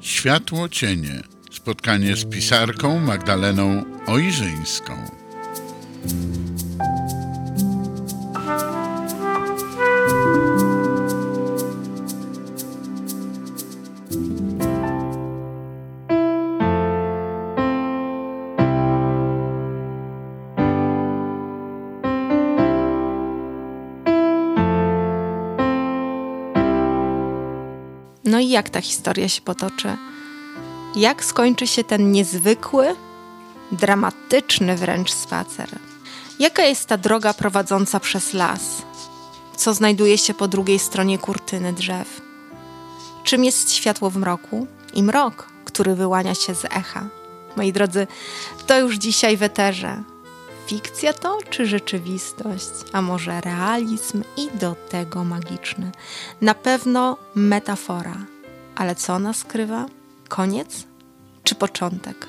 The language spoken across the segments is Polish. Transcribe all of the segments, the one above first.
Światło cienie. Spotkanie z pisarką Magdaleną Ojrzyńską. Jak ta historia się potoczy? Jak skończy się ten niezwykły, dramatyczny wręcz spacer? Jaka jest ta droga prowadząca przez las? Co znajduje się po drugiej stronie kurtyny drzew? Czym jest światło w mroku i mrok, który wyłania się z echa? Moi drodzy, to już dzisiaj w eterze. Fikcja to czy rzeczywistość? A może realizm i do tego magiczny? Na pewno metafora. Ale co ona skrywa? Koniec czy początek?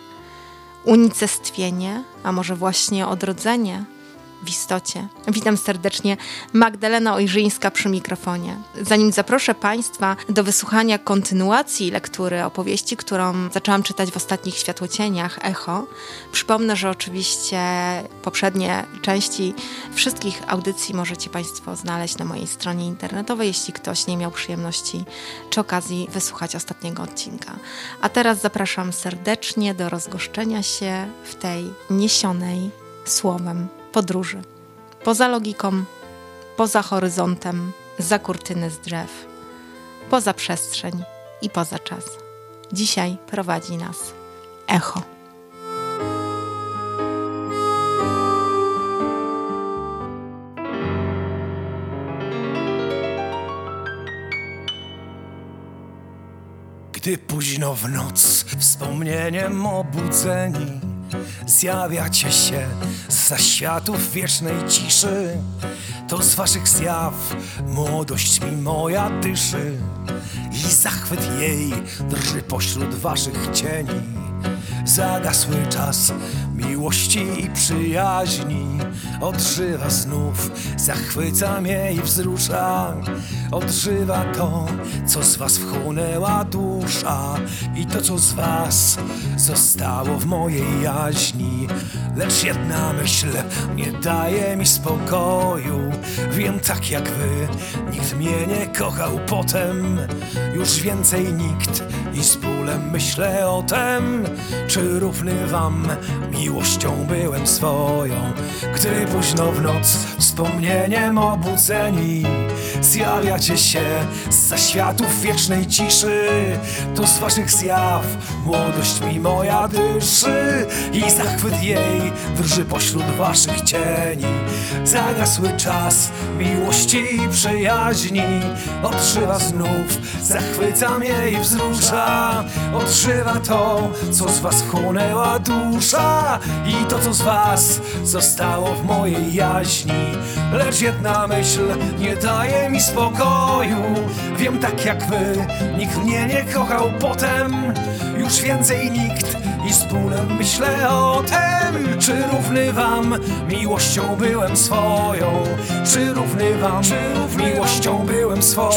Unicestwienie, a może właśnie odrodzenie? W istocie. Witam serdecznie Magdalena Ojrzyńska przy mikrofonie. Zanim zaproszę Państwa do wysłuchania kontynuacji lektury opowieści, którą zaczęłam czytać w ostatnich światłocieniach Echo, przypomnę, że oczywiście poprzednie części wszystkich audycji możecie Państwo znaleźć na mojej stronie internetowej, jeśli ktoś nie miał przyjemności czy okazji wysłuchać ostatniego odcinka. A teraz zapraszam serdecznie do rozgoszczenia się w tej niesionej słowem podróży. Poza logiką, poza horyzontem, za kurtyny z drzew, poza przestrzeń i poza czas. Dzisiaj prowadzi nas echo. Gdy późno w noc wspomnieniem obudzeni Zjawiacie się za światów wiecznej ciszy. To z waszych zjaw młodość mi moja dyszy I zachwyt jej drży pośród waszych cieni. Zagasły czas miłości i przyjaźni Odżywa znów, zachwyca mnie i wzrusza. Odżywa to, co z was wchłonęła dusza. I to, co z was zostało w mojej jaźni. Lecz jedna myśl nie daje mi spokoju. Wiem tak jak wy, nikt mnie nie kochał potem. Już więcej nikt i z bólem myślę o tem Czy równy wam miłością byłem swoją. Gdy późno w noc wspomnieniem obudzeni. Zjawiacie się za światów wiecznej ciszy To z waszych zjaw młodość mi moja dyszy I zachwyt jej drży pośród waszych cieni. Zagasły czas miłości i przyjaźni Odżywa znów, zachwyca mnie i wzrusza. Odżywa to, co z was wchłonęła dusza I to, co z was zostało w mojej jaźni. Lecz jedna myśl nie daje mi spokoju. Wiem tak jak wy, nikt mnie nie kochał potem. Już więcej nikt i z bólem myślę o tem Czy równy wam miłością byłem swoją. Czy równy wam miłością byłem swoją.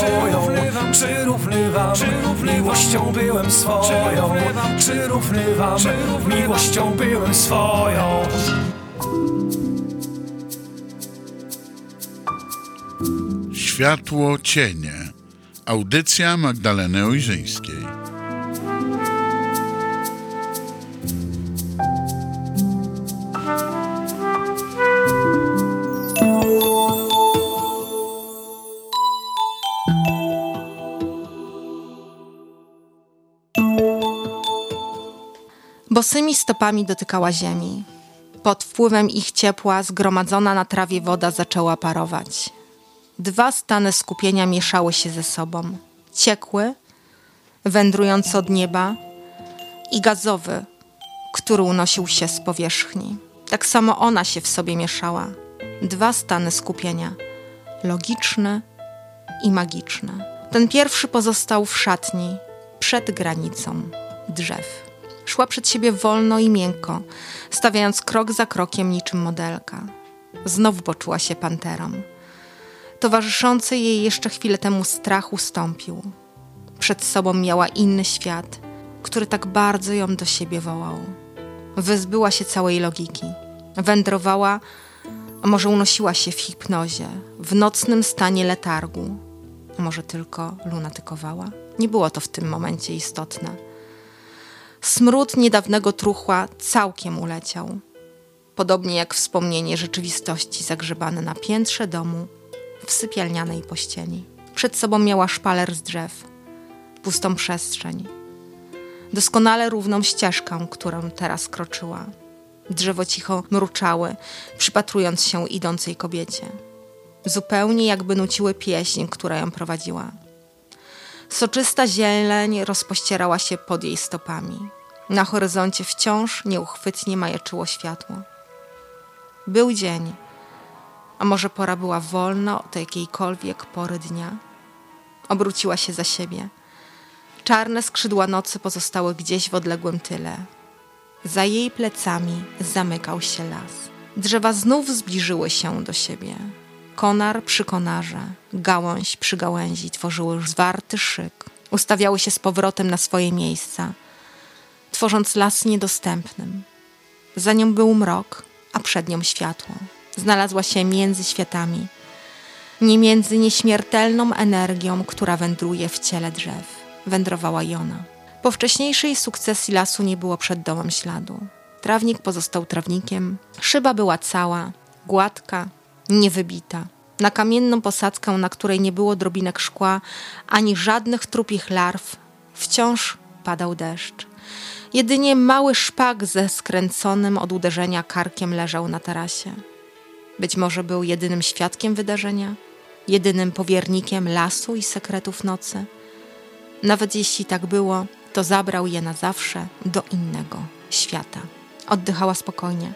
Czy równy wam miłością byłem swoją. Czy równy wam miłością byłem swoją Światło cienie. Audycja Magdaleny Ojrzyńskiej. Bosymi stopami dotykała ziemi. Pod wpływem ich ciepła zgromadzona na trawie woda zaczęła parować. Dwa stany skupienia mieszały się ze sobą. Ciekły, wędrujący od nieba i gazowy, który unosił się z powierzchni. Tak samo ona się w sobie mieszała. Dwa stany skupienia. Logiczne i magiczne. Ten pierwszy pozostał w szatni, przed granicą drzew. Szła przed siebie wolno i miękko, stawiając krok za krokiem niczym modelka. Znowu poczuła się panterą. Towarzyszący jej jeszcze chwilę temu strach ustąpił. Przed sobą miała inny świat, który tak bardzo ją do siebie wołał. Wyzbyła się całej logiki. Wędrowała, a może unosiła się w hipnozie, w nocnym stanie letargu. A może tylko lunatykowała? Nie było to w tym momencie istotne. Smród niedawnego truchła całkiem uleciał. Podobnie jak wspomnienie rzeczywistości zagrzebane na piętrze domu w sypialnianej pościeli. Przed sobą miała szpaler z drzew, pustą przestrzeń, doskonale równą ścieżkę, którą teraz kroczyła. Drzewo cicho mruczały, przypatrując się idącej kobiecie. Zupełnie jakby nuciły pieśń, która ją prowadziła. Soczysta zieleń rozpościerała się pod jej stopami. Na horyzoncie wciąż nieuchwytnie majaczyło światło. Był dzień, a może pora była wolna od jakiejkolwiek pory dnia. Obróciła się za siebie. Czarne skrzydła nocy pozostały gdzieś w odległym tyle. Za jej plecami zamykał się las. Drzewa znów zbliżyły się do siebie. Konar przy konarze, gałąź przy gałęzi tworzyły zwarty szyk. Ustawiały się z powrotem na swoje miejsca, tworząc las niedostępnym. Za nią był mrok, a przed nią światło. Znalazła się między światami, nie między nieśmiertelną energią, która wędruje w ciele drzew. Wędrowała i ona. Po wcześniejszej sukcesji lasu nie było przed domem śladu. Trawnik pozostał trawnikiem, szyba była cała, gładka, niewybita. Na kamienną posadzkę, na której nie było drobinek szkła ani żadnych trupich larw, wciąż padał deszcz. Jedynie mały szpak ze skręconym od uderzenia karkiem leżał na tarasie. Być może był jedynym świadkiem wydarzenia, jedynym powiernikiem lasu i sekretów nocy. Nawet jeśli tak było, to zabrał je na zawsze do innego świata. Oddychała spokojnie.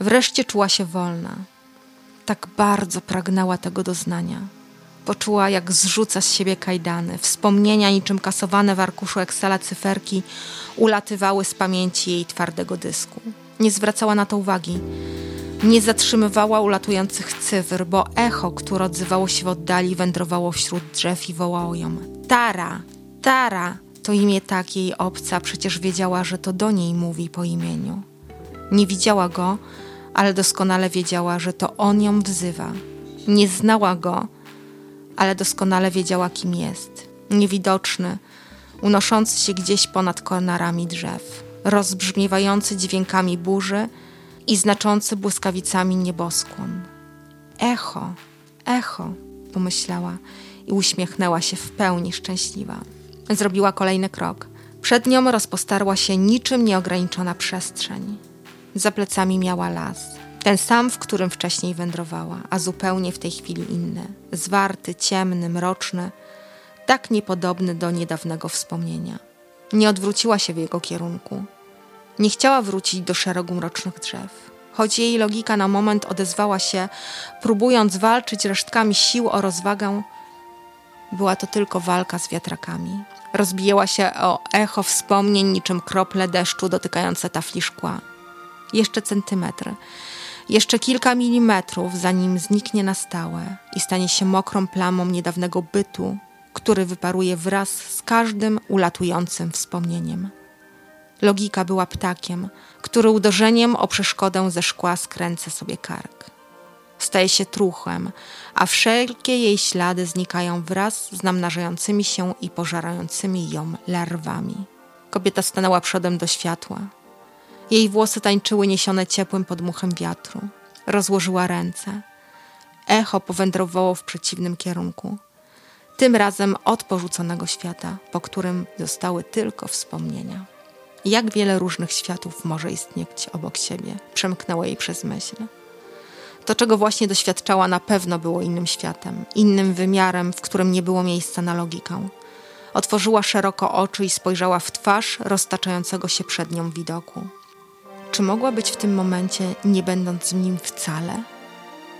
Wreszcie czuła się wolna. Tak bardzo pragnęła tego doznania. Poczuła, jak zrzuca z siebie kajdany. Wspomnienia, niczym kasowane w arkuszu Excela cyferki, ulatywały z pamięci jej twardego dysku. Nie zwracała na to uwagi. Nie zatrzymywała ulatujących cyfr, bo echo, które odzywało się w oddali, wędrowało wśród drzew i wołało ją. Tara! Tara! To imię tak jej obca, przecież wiedziała, że to do niej mówi po imieniu. Nie widziała go, ale doskonale wiedziała, że to on ją wzywa. Nie znała go, ale doskonale wiedziała, kim jest. Niewidoczny, unoszący się gdzieś ponad konarami drzew, rozbrzmiewający dźwiękami burzy i znaczący błyskawicami nieboskłon. Echo, echo, pomyślała i uśmiechnęła się w pełni szczęśliwa. Zrobiła kolejny krok. Przed nią rozpostarła się niczym nieograniczona przestrzeń. Za plecami miała las. Ten sam, w którym wcześniej wędrowała, a zupełnie w tej chwili inny. Zwarty, ciemny, mroczny, tak niepodobny do niedawnego wspomnienia. Nie odwróciła się w jego kierunku. Nie chciała wrócić do szeregu mrocznych drzew. Choć jej logika na moment odezwała się, próbując walczyć resztkami sił o rozwagę, była to tylko walka z wiatrakami. Rozbijała się o echo wspomnień niczym krople deszczu dotykające tafli szkła. Jeszcze centymetr, jeszcze kilka milimetrów, zanim zniknie na stałe i stanie się mokrą plamą niedawnego bytu, który wyparuje wraz z każdym ulatującym wspomnieniem. Logika była ptakiem, który uderzeniem o przeszkodę ze szkła skręca sobie kark. Staje się truchem, a wszelkie jej ślady znikają wraz z namnażającymi się i pożarającymi ją larwami. Kobieta stanęła przodem do światła. Jej włosy tańczyły niesione ciepłym podmuchem wiatru. Rozłożyła ręce. Echo powędrowało w przeciwnym kierunku. Tym razem od porzuconego świata, po którym zostały tylko wspomnienia. Jak wiele różnych światów może istnieć obok siebie, przemknęło jej przez myśl. To, czego właśnie doświadczała, na pewno było innym światem, innym wymiarem, w którym nie było miejsca na logikę. Otworzyła szeroko oczy i spojrzała w twarz roztaczającego się przed nią widoku. Czy mogła być w tym momencie, nie będąc z nim wcale?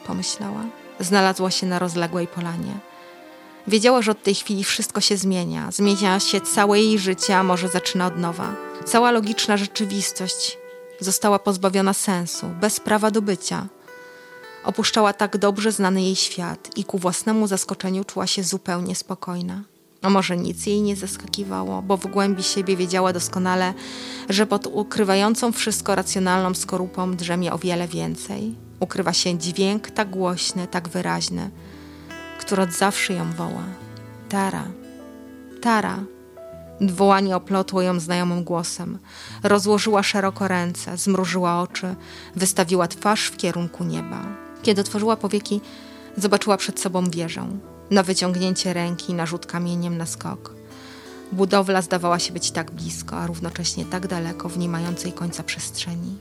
Pomyślała. Znalazła się na rozległej polanie. Wiedziała, że od tej chwili wszystko się zmienia. Zmienia się całe jej życie, a może zaczyna od nowa. Cała logiczna rzeczywistość została pozbawiona sensu, bez prawa do bycia. Opuszczała tak dobrze znany jej świat i ku własnemu zaskoczeniu czuła się zupełnie spokojna. A może nic jej nie zaskakiwało, bo w głębi siebie wiedziała doskonale, że pod ukrywającą wszystko racjonalną skorupą drzemie o wiele więcej. Ukrywa się dźwięk tak głośny, tak wyraźny, który od zawsze ją woła. Tara, Tara. Wołanie oplotło ją znajomym głosem. Rozłożyła szeroko ręce, zmrużyła oczy, wystawiła twarz w kierunku nieba. Kiedy otworzyła powieki, zobaczyła przed sobą wieżę. Na wyciągnięcie ręki narzut kamieniem na skok. Budowla zdawała się być tak blisko, a równocześnie tak daleko w nie mającej końca przestrzeni.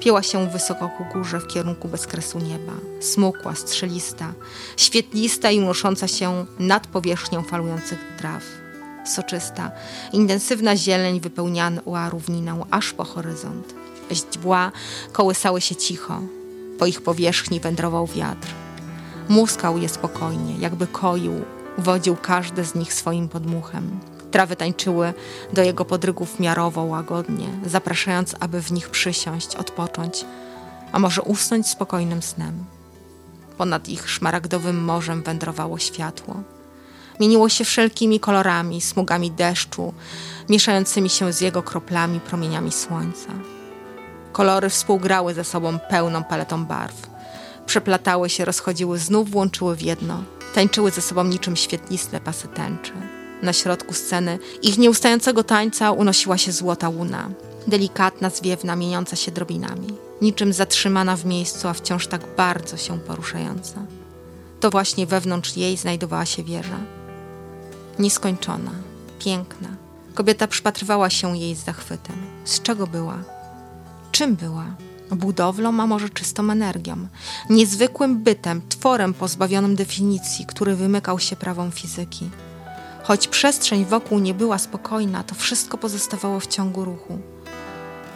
Pięła się wysoko ku górze w kierunku bezkresu nieba. Smukła, strzelista, świetlista i unosząca się nad powierzchnią falujących traw. Soczysta, intensywna zieleń wypełniała równinę aż po horyzont. Źdźbła kołysały się cicho. Po ich powierzchni wędrował wiatr. Muskał je spokojnie, jakby koił, wodził każde z nich swoim podmuchem. Trawy tańczyły do jego podrygów miarowo, łagodnie, zapraszając, aby w nich przysiąść, odpocząć, a może usnąć spokojnym snem. Ponad ich szmaragdowym morzem wędrowało światło. Mieniło się wszelkimi kolorami, smugami deszczu, mieszającymi się z jego kroplami, promieniami słońca. Kolory współgrały ze sobą pełną paletą barw. Przeplatały się, rozchodziły, znów włączyły w jedno. Tańczyły ze sobą niczym świetliste pasy tęczy. Na środku sceny ich nieustającego tańca unosiła się złota łuna, delikatna, zwiewna, mieniąca się drobinami, niczym zatrzymana w miejscu, a wciąż tak bardzo się poruszająca. To właśnie wewnątrz jej znajdowała się wieża. Nieskończona, piękna. Kobieta przypatrywała się jej z zachwytem. Z czego była? Czym była? Budowlą, a może czystą energią, niezwykłym bytem, tworem pozbawionym definicji, który wymykał się prawom fizyki. Choć przestrzeń wokół nie była spokojna, to wszystko pozostawało w ciągu ruchu.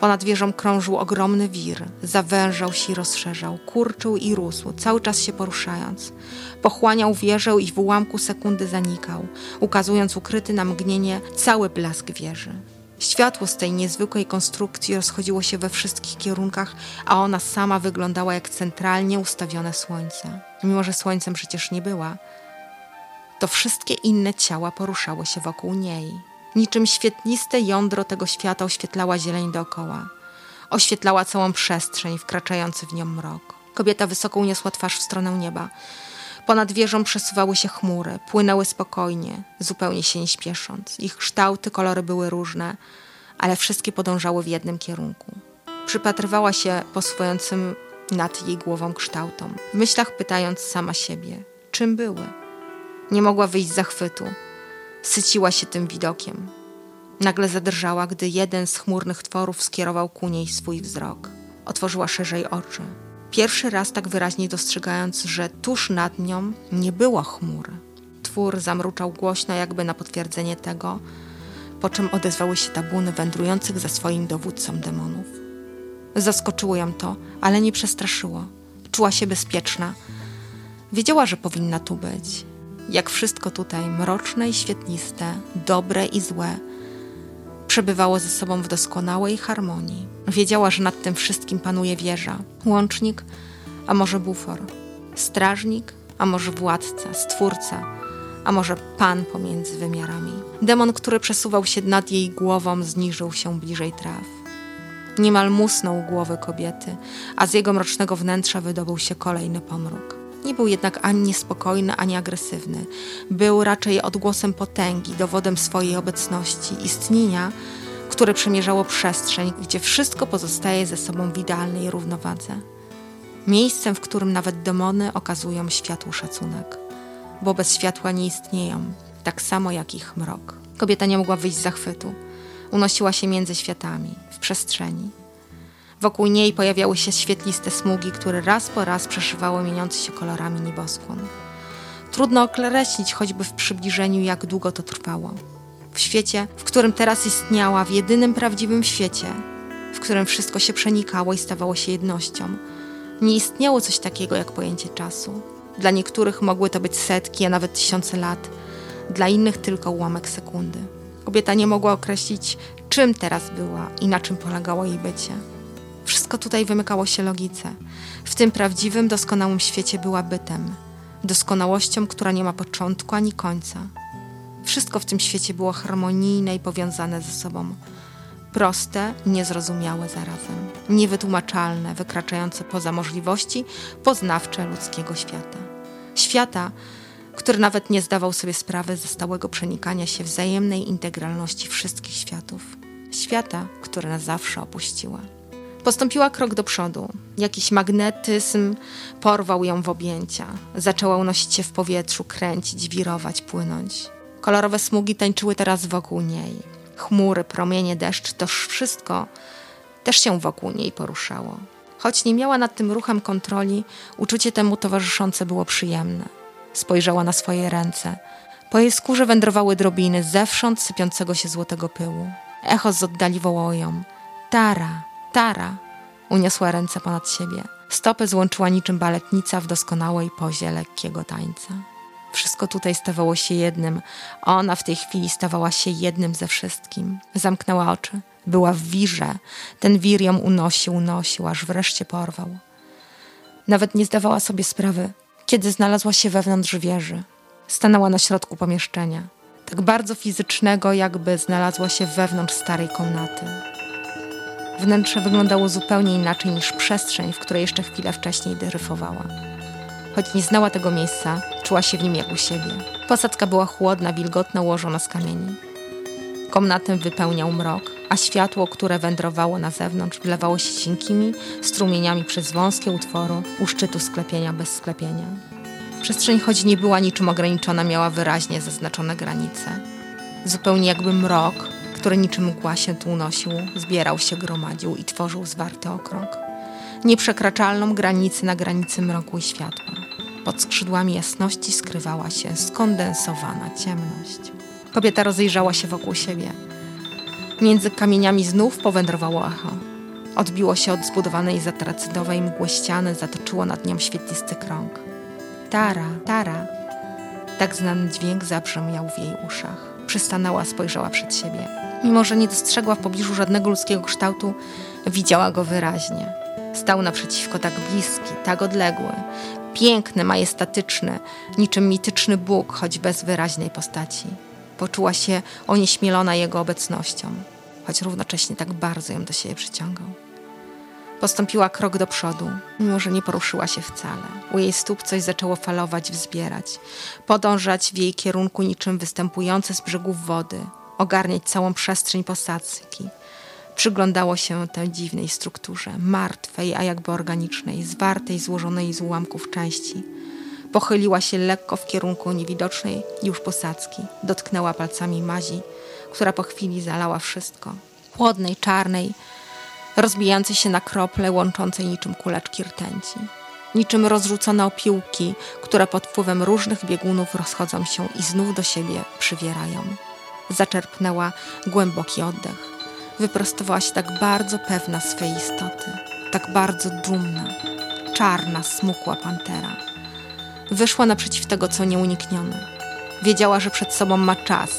Ponad wieżą krążył ogromny wir, zawężał się i rozszerzał, kurczył i rósł, cały czas się poruszając. Pochłaniał wieżę i w ułamku sekundy zanikał, ukazując ukryty na mgnienie cały blask wieży. Światło z tej niezwykłej konstrukcji rozchodziło się we wszystkich kierunkach, a ona sama wyglądała jak centralnie ustawione słońce. Mimo, że słońcem przecież nie była, to wszystkie inne ciała poruszały się wokół niej. Niczym świetliste jądro tego świata oświetlała zieleń dookoła. Oświetlała całą przestrzeń, wkraczający w nią mrok. Kobieta wysoko uniosła twarz w stronę nieba. Ponad wieżą przesuwały się chmury, płynęły spokojnie, zupełnie się nie śpiesząc. Ich kształty, kolory były różne, ale wszystkie podążały w jednym kierunku. Przypatrywała się posłuchującym nad jej głową kształtom, w myślach pytając sama siebie, czym były. Nie mogła wyjść z zachwytu. Syciła się tym widokiem. Nagle zadrżała, gdy jeden z chmurnych tworów skierował ku niej swój wzrok. Otworzyła szerzej oczy. Pierwszy raz tak wyraźnie dostrzegając, że tuż nad nią nie było chmur. Twór zamruczał głośno, jakby na potwierdzenie tego, po czym odezwały się tabuny wędrujących za swoim dowódcą demonów. Zaskoczyło ją to, ale nie przestraszyło. Czuła się bezpieczna. Wiedziała, że powinna tu być. Jak wszystko tutaj, mroczne i świetliste, dobre i złe, przebywało ze sobą w doskonałej harmonii. Wiedziała, że nad tym wszystkim panuje wieża, łącznik, a może bufor, strażnik, a może władca, stwórca, a może pan pomiędzy wymiarami. Demon, który przesuwał się nad jej głową, zniżył się bliżej traw. Niemal musnął głowy kobiety, a z jego mrocznego wnętrza wydobył się kolejny pomruk. Nie był jednak ani niespokojny, ani agresywny. Był raczej odgłosem potęgi, dowodem swojej obecności, istnienia, które przemierzało przestrzeń, gdzie wszystko pozostaje ze sobą w idealnej równowadze. Miejscem, w którym nawet demony okazują światłu szacunek, bo bez światła nie istnieją, tak samo jak ich mrok. Kobieta nie mogła wyjść z zachwytu. Unosiła się między światami, w przestrzeni. Wokół niej pojawiały się świetliste smugi, które raz po raz przeszywały mieniący się kolorami nieboskłon. Trudno określić choćby w przybliżeniu, jak długo to trwało. W świecie, w którym teraz istniała, w jedynym prawdziwym świecie, w którym wszystko się przenikało i stawało się jednością, nie istniało coś takiego jak pojęcie czasu. Dla niektórych mogły to być setki, a nawet tysiące lat, dla innych tylko ułamek sekundy. Kobieta nie mogła określić, czym teraz była i na czym polegało jej bycie. Wszystko tutaj wymykało się logice. W tym prawdziwym, doskonałym świecie była bytem, doskonałością, która nie ma początku ani końca. Wszystko w tym świecie było harmonijne i powiązane ze sobą. Proste, niezrozumiałe zarazem, niewytłumaczalne, wykraczające poza możliwości poznawcze ludzkiego świata. Świata, który nawet nie zdawał sobie sprawy ze stałego przenikania się wzajemnej integralności wszystkich światów. Świata, które na zawsze opuściła. Postąpiła krok do przodu. Jakiś magnetyzm porwał ją w objęcia. Zaczęła unosić się w powietrzu, kręcić, wirować, płynąć. Kolorowe smugi tańczyły teraz wokół niej. Chmury, promienie, deszcz, to wszystko też się wokół niej poruszało. Choć nie miała nad tym ruchem kontroli, uczucie temu towarzyszące było przyjemne. Spojrzała na swoje ręce. Po jej skórze wędrowały drobiny zewsząd sypiącego się złotego pyłu. Echo z oddali wołało ją. Tara, Tara! Uniosła ręce ponad siebie. Stopy złączyła niczym baletnica w doskonałej pozie lekkiego tańca. Wszystko tutaj stawało się jednym. Ona w tej chwili stawała się jednym ze wszystkim. Zamknęła oczy. Była w wirze. Ten wir ją unosił, unosił, aż wreszcie porwał. Nawet nie zdawała sobie sprawy, kiedy znalazła się wewnątrz wieży. Stanęła na środku pomieszczenia. Tak bardzo fizycznego, jakby znalazła się wewnątrz starej komnaty. Wnętrze wyglądało zupełnie inaczej niż przestrzeń, w której jeszcze chwilę wcześniej dryfowała. Choć nie znała tego miejsca, czuła się w nim jak u siebie. Posadzka była chłodna, wilgotna, ułożona z kamieni. Komnatę wypełniał mrok, a światło, które wędrowało na zewnątrz, wlewało się cienkimi strumieniami przez wąskie utwory u szczytu sklepienia bez sklepienia. Przestrzeń, choć nie była niczym ograniczona, miała wyraźnie zaznaczone granice. Zupełnie jakby mrok, który niczym mgła się tu unosił, zbierał się, gromadził i tworzył zwarty okrąg. Nieprzekraczalną granicę na granicy mroku i światła. Pod skrzydłami jasności skrywała się skondensowana ciemność. Kobieta rozejrzała się wokół siebie. Między kamieniami znów powędrowało echo. Odbiło się od zbudowanej zatracydowej mgły ściany, zatoczyło nad nią świetlisty krąg. Tara, Tara. Tak znany dźwięk zabrzmiał w jej uszach. Przystanęła, spojrzała przed siebie. Mimo, że nie dostrzegła w pobliżu żadnego ludzkiego kształtu, widziała go wyraźnie. Stał naprzeciwko tak bliski, tak odległy, piękny, majestatyczny, niczym mityczny Bóg, choć bez wyraźnej postaci. Poczuła się onieśmielona jego obecnością, choć równocześnie tak bardzo ją do siebie przyciągał. Postąpiła krok do przodu, mimo że nie poruszyła się wcale. U jej stóp coś zaczęło falować, wzbierać, podążać w jej kierunku niczym występujące z brzegów wody, ogarniać całą przestrzeń posadzki. Przyglądało się tej dziwnej strukturze, martwej, a jakby organicznej, zwartej, złożonej z ułamków części. Pochyliła się lekko w kierunku niewidocznej już posadzki. Dotknęła palcami mazi, która po chwili zalała wszystko. Chłodnej, czarnej, rozbijającej się na krople, łączącej niczym kuleczki rtęci. Niczym rozrzucone opiłki, które pod wpływem różnych biegunów rozchodzą się i znów do siebie przywierają. Zaczerpnęła głęboki oddech. Wyprostowała się tak bardzo pewna swej istoty, tak bardzo dumna, czarna, smukła pantera. Wyszła naprzeciw tego, co nieuniknione. Wiedziała, że przed sobą ma czas,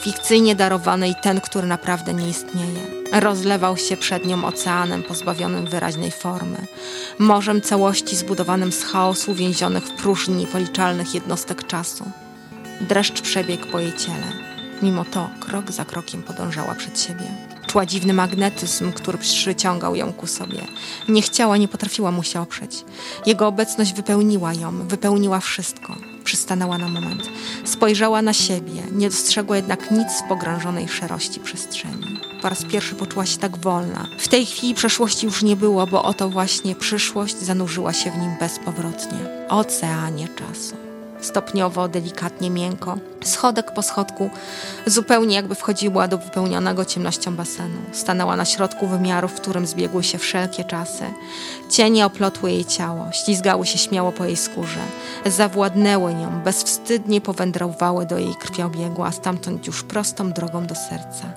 fikcyjnie darowany i ten, który naprawdę nie istnieje. Rozlewał się przed nią oceanem pozbawionym wyraźnej formy, morzem całości zbudowanym z chaosu więzionych w próżni policzalnych jednostek czasu. Dreszcz przebiegł po jej ciele. Mimo to krok za krokiem podążała przed siebie. Czuła dziwny magnetyzm, który przyciągał ją ku sobie. Nie chciała, nie potrafiła mu się oprzeć. Jego obecność wypełniła ją, wypełniła wszystko. Przystanęła na moment. Spojrzała na siebie, nie dostrzegła jednak nic w pogrążonej szerości przestrzeni. Po raz pierwszy poczuła się tak wolna. W tej chwili przeszłości już nie było, bo oto właśnie przyszłość zanurzyła się w nim bezpowrotnie. Oceanie czasu stopniowo, delikatnie, miękko, schodek po schodku, zupełnie jakby wchodziła do wypełnionego ciemnością basenu. Stanęła na środku wymiaru, w którym zbiegły się wszelkie czasy. Cienie oplotły jej ciało, ślizgały się śmiało po jej skórze, zawładnęły nią, bezwstydnie powędrowały do jej krwiobiegu, a stamtąd już prostą drogą do serca.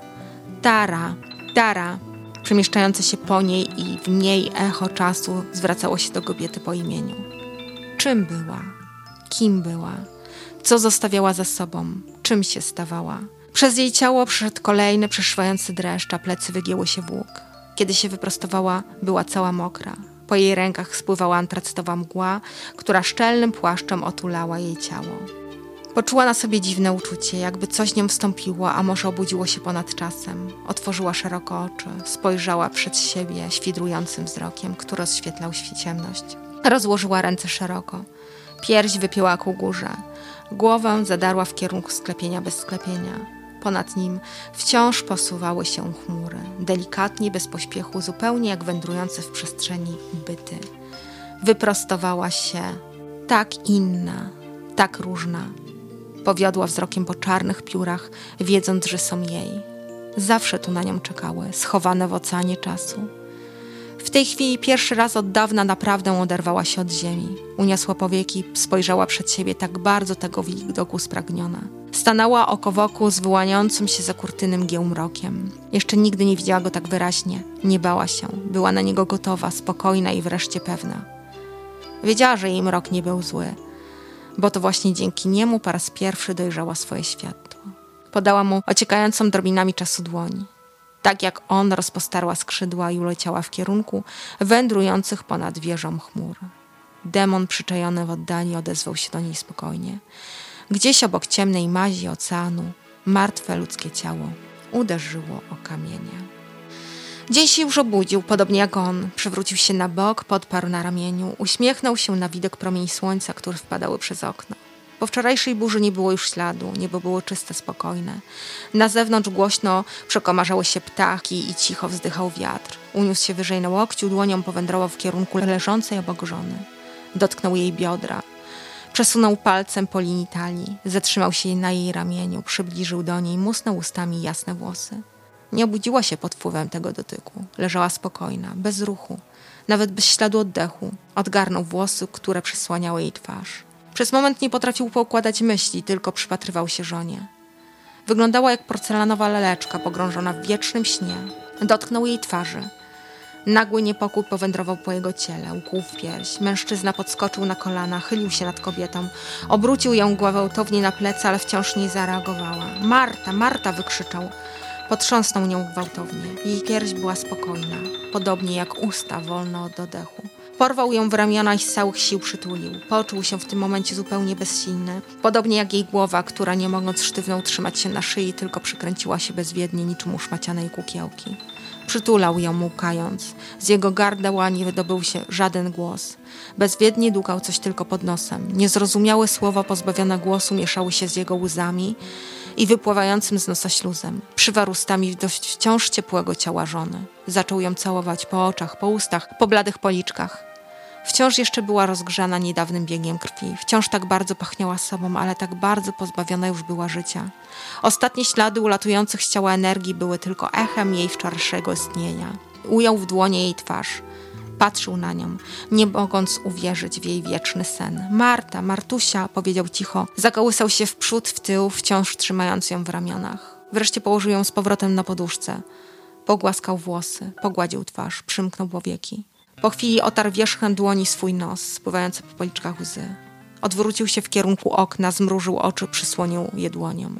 Tara, Tara, przemieszczające się po niej i w niej echo czasu zwracało się do kobiety po imieniu. Czym była? Kim była, co zostawiała za sobą, czym się stawała. Przez jej ciało przeszedł kolejny przeszywający dreszcz, a plecy wygięły się w. Kiedy się wyprostowała, była cała mokra. Po jej rękach spływała antracytowa mgła, która szczelnym płaszczem otulała jej ciało. Poczuła na sobie dziwne uczucie, jakby coś nią wstąpiło, a może obudziło się ponad czasem. Otworzyła szeroko oczy, spojrzała przed siebie świdrującym wzrokiem, który rozświetlał świ- ciemność. Rozłożyła ręce szeroko. Pierś wypięła ku górze. Głowę zadarła w kierunku sklepienia bez sklepienia. Ponad nim wciąż posuwały się chmury, delikatnie, bez pośpiechu, zupełnie jak wędrujące w przestrzeni byty. Wyprostowała się, tak inna, tak różna. Powiodła wzrokiem po czarnych piórach, wiedząc, że są jej. Zawsze tu na nią czekały, schowane w oceanie czasu. W tej chwili pierwszy raz od dawna naprawdę oderwała się od ziemi. Uniosła powieki, spojrzała przed siebie tak bardzo tego widoku spragniona. Stanęła oko w oku z wyłaniającym się za kurtyny mgieł mrokiem. Jeszcze nigdy nie widziała go tak wyraźnie. Nie bała się. Była na niego gotowa, spokojna i wreszcie pewna. Wiedziała, że jej mrok nie był zły, bo to właśnie dzięki niemu po raz pierwszy dojrzała swoje światło. Podała mu ociekającą drobinami czasu dłoń. Tak jak on rozpostarła skrzydła i uleciała w kierunku wędrujących ponad wieżą chmur. Demon przyczajony w oddali odezwał się do niej spokojnie. Gdzieś obok ciemnej mazi oceanu martwe ludzkie ciało uderzyło o kamienie. Dzień się już obudził, podobnie jak on. Przewrócił się na bok, podparł na ramieniu, uśmiechnął się na widok promieni słońca, które wpadały przez okno. Po wczorajszej burzy nie było już śladu, niebo było czyste, spokojne. Na zewnątrz głośno przekomarzały się ptaki i cicho wzdychał wiatr. Uniósł się wyżej na łokciu, dłonią powędrował w kierunku leżącej obok żony. Dotknął jej biodra. Przesunął palcem po linii talii, zatrzymał się na jej ramieniu, przybliżył do niej, musnął ustami jasne włosy. Nie obudziła się pod wpływem tego dotyku. Leżała spokojna, bez ruchu, nawet bez śladu oddechu. Odgarnął włosy, które przysłaniały jej twarz. Przez moment nie potrafił poukładać myśli, tylko przypatrywał się żonie. Wyglądała jak porcelanowa laleczka pogrążona w wiecznym śnie. Dotknął jej twarzy. Nagły niepokój powędrował po jego ciele, ukłuł w pierś. Mężczyzna podskoczył na kolana, chylił się nad kobietą. Obrócił ją gwałtownie na plecy, ale wciąż nie zareagowała. Marta, Marta! wykrzyczał. Potrząsnął nią gwałtownie. Jej pierś była spokojna, podobnie jak usta wolne od oddechu. Porwał ją w ramiona i z całych sił przytulił. Poczuł się w tym momencie zupełnie bezsilny, podobnie jak jej głowa, która nie mogąc sztywną trzymać się na szyi, tylko przykręciła się bezwiednie niczym uszmacianej kukiełki. Przytulał ją, łukając. Z jego gardła nie wydobył się żaden głos. Bezwiednie dukał coś tylko pod nosem. Niezrozumiałe słowa pozbawione głosu mieszały się z jego łzami i wypływającym z nosa śluzem. Przywarł ustami do wciąż ciepłego ciała żony. Zaczął ją całować po oczach, po ustach, po bladych policzkach. Wciąż jeszcze była rozgrzana niedawnym biegiem krwi. Wciąż tak bardzo pachniała sobą, ale tak bardzo pozbawiona już była życia. Ostatnie ślady ulatujących z ciała energii były tylko echem jej wczorajszego istnienia. Ujął w dłonie jej twarz. Patrzył na nią, nie mogąc uwierzyć w jej wieczny sen. Marta, Martusia, powiedział cicho. Zakołysał się w przód, w tył, wciąż trzymając ją w ramionach. Wreszcie położył ją z powrotem na poduszce. Pogłaskał włosy, pogładził twarz, przymknął powieki. Po chwili otarł wierzchem dłoni swój nos, spływający po policzkach łzy. Odwrócił się w kierunku okna, zmrużył oczy, przysłonił je dłonią.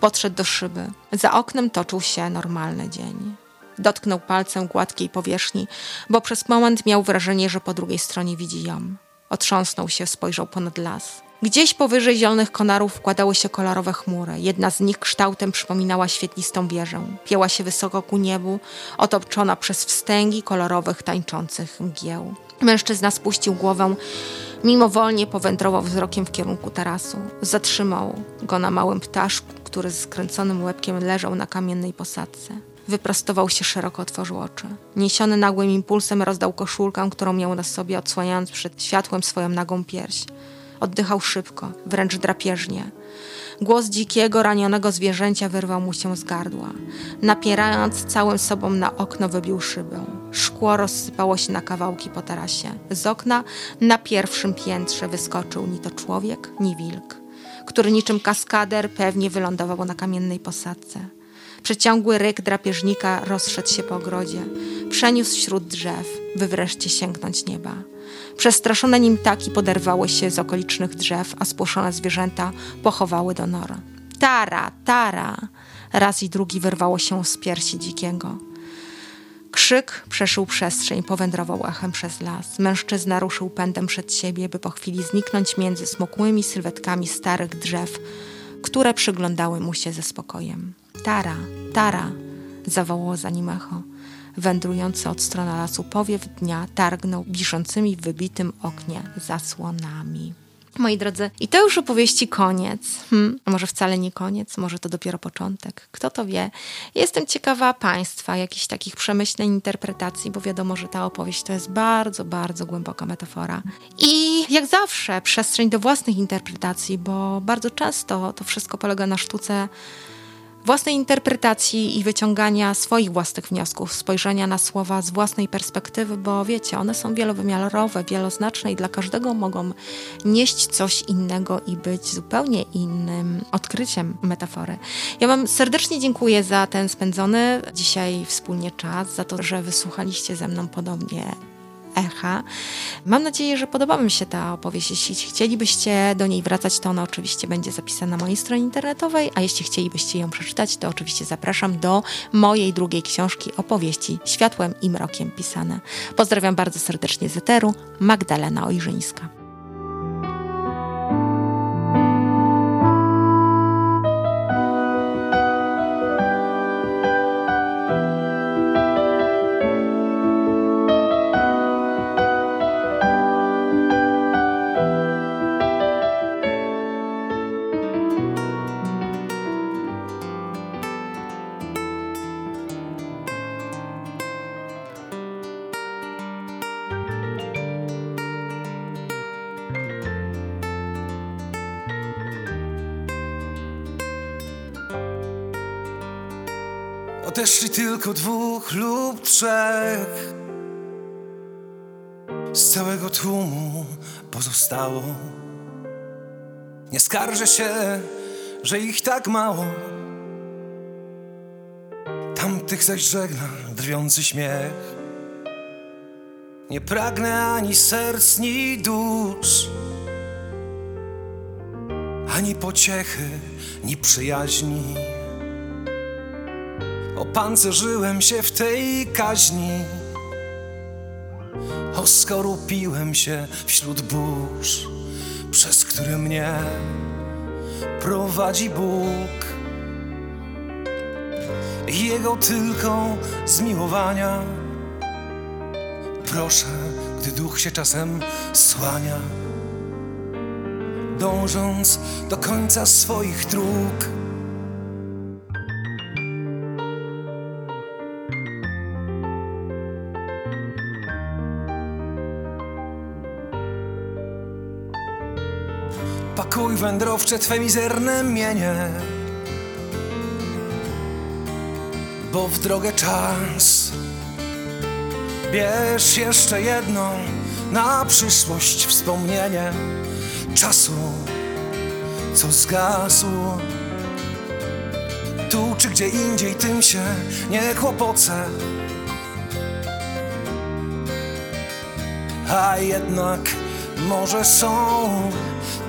Podszedł do szyby. Za oknem toczył się normalny dzień. Dotknął palcem gładkiej powierzchni, bo przez moment miał wrażenie, że po drugiej stronie widzi ją. Otrząsnął się, spojrzał ponad las. Gdzieś powyżej zielonych konarów wkładały się kolorowe chmury. Jedna z nich kształtem przypominała świetlistą wieżę. Pięła się wysoko ku niebu, otoczona przez wstęgi kolorowych, tańczących mgieł. Mężczyzna spuścił głowę, mimowolnie powędrował wzrokiem w kierunku tarasu. Zatrzymał go na małym ptaszku, który z skręconym łebkiem leżał na kamiennej posadce. Wyprostował się szeroko, otworzył oczy. Niesiony nagłym impulsem rozdał koszulkę, którą miał na sobie, odsłaniając przed światłem swoją nagą pierś. Oddychał szybko, wręcz drapieżnie. Głos dzikiego, ranionego zwierzęcia wyrwał mu się z gardła. Napierając całym sobą na okno, wybił szybę. Szkło rozsypało się na kawałki po tarasie. Z okna na pierwszym piętrze wyskoczył ni to człowiek, ni wilk, który niczym kaskader pewnie wylądował na kamiennej posadce. Przeciągły ryk drapieżnika rozszedł się po ogrodzie. Przeniósł wśród drzew, by wreszcie sięgnąć nieba. Przestraszone nim ptaki poderwały się z okolicznych drzew, a spłoszone zwierzęta pochowały do nor. Tara, tara! Raz i drugi wyrwało się z piersi dzikiego. Krzyk przeszył przestrzeń, powędrował echem przez las. Mężczyzna ruszył pędem przed siebie, by po chwili zniknąć między smukłymi sylwetkami starych drzew, które przyglądały mu się ze spokojem. Tara, Tara, zawołało za nim echo. Wędrujący od strony lasu powiew dnia targnął wiszącymi w wybitym oknie zasłonami. Moi drodzy, i to już opowieści koniec. A może wcale nie koniec, może to dopiero początek. Kto to wie? Jestem ciekawa Państwa, jakichś takich przemyśleń, interpretacji, bo wiadomo, że ta opowieść to jest bardzo, bardzo głęboka metafora. I jak zawsze, przestrzeń do własnych interpretacji, bo bardzo często to wszystko polega na sztuce własnej interpretacji i wyciągania swoich własnych wniosków, spojrzenia na słowa z własnej perspektywy, bo wiecie, one są wielowymiarowe, wieloznaczne i dla każdego mogą nieść coś innego i być zupełnie innym odkryciem metafory. Ja Wam serdecznie dziękuję za ten spędzony dzisiaj wspólnie czas, za to, że wysłuchaliście ze mną podobnie echa. Mam nadzieję, że podoba Wam się ta opowieść. Jeśli chcielibyście do niej wracać, to ona oczywiście będzie zapisana na mojej stronie internetowej, a jeśli chcielibyście ją przeczytać, to oczywiście zapraszam do mojej drugiej książki opowieści Światłem i Mrokiem pisane. Pozdrawiam bardzo serdecznie z Eteru, Magdalena Ojrzyńska. Odeszli tylko dwóch lub trzech. Z całego tłumu pozostało. Nie skarżę się, że ich tak mało. Tamtych zaś żegna drwiący śmiech. Nie pragnę ani serc, ni dusz. Ani pociechy, ni przyjaźni Opancerzyłem się w tej kaźni. Oskorupiłem się wśród burz Przez które mnie prowadzi Bóg. Jego tylko zmiłowania. Proszę, gdy duch się czasem słania Dążąc do końca swoich dróg wędrowcze Twe mizerne mienie. Bo w drogę czas. Bierz jeszcze jedno Na przyszłość wspomnienie Czasu, co zgasł Tu czy gdzie indziej tym się nie kłopocę. A jednak może są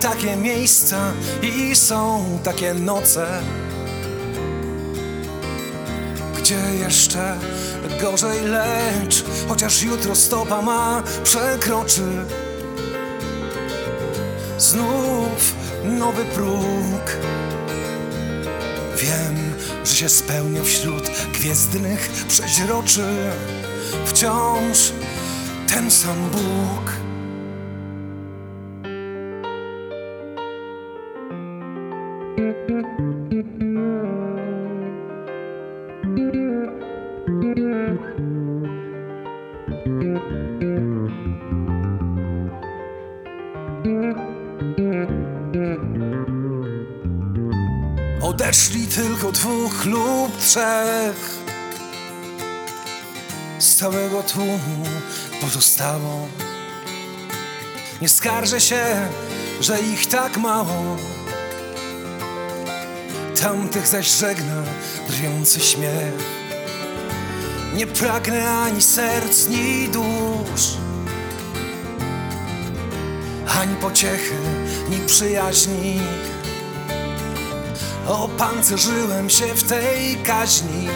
takie miejsca i są takie noce, gdzie jeszcze gorzej, lecz chociaż jutro stopa ma przekroczy znów nowy próg. Wiem, że się spełnię wśród gwiezdnych przeźroczy wciąż ten sam Bóg. Dwóch lub trzech. Z całego tłumu pozostało Nie skarżę się, że ich tak mało. Tamtych zaś żegna drwiący śmiech. Nie pragnę ani serc, ni dusz. Ani pociechy, ni przyjaźni Opancerzyłem się w tej kaźni.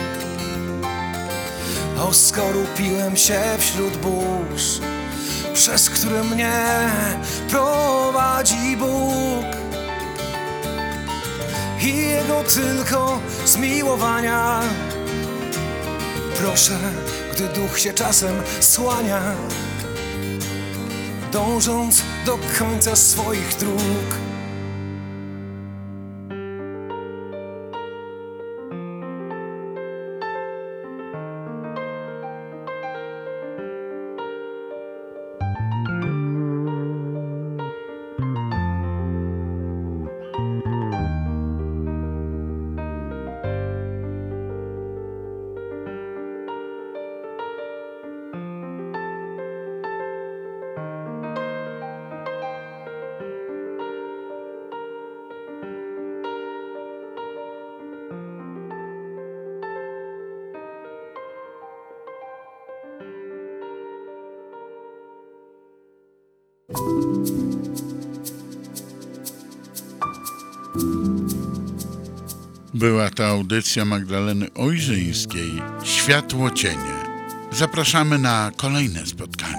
Oskorupiłem się wśród burz Przez które mnie prowadzi Bóg. I Jego tylko zmiłowania. Proszę, gdy duch się czasem słania Dążąc do końca swoich dróg Była to audycja Magdaleny Ojrzyńskiej Światło Cienie. Zapraszamy na kolejne spotkania.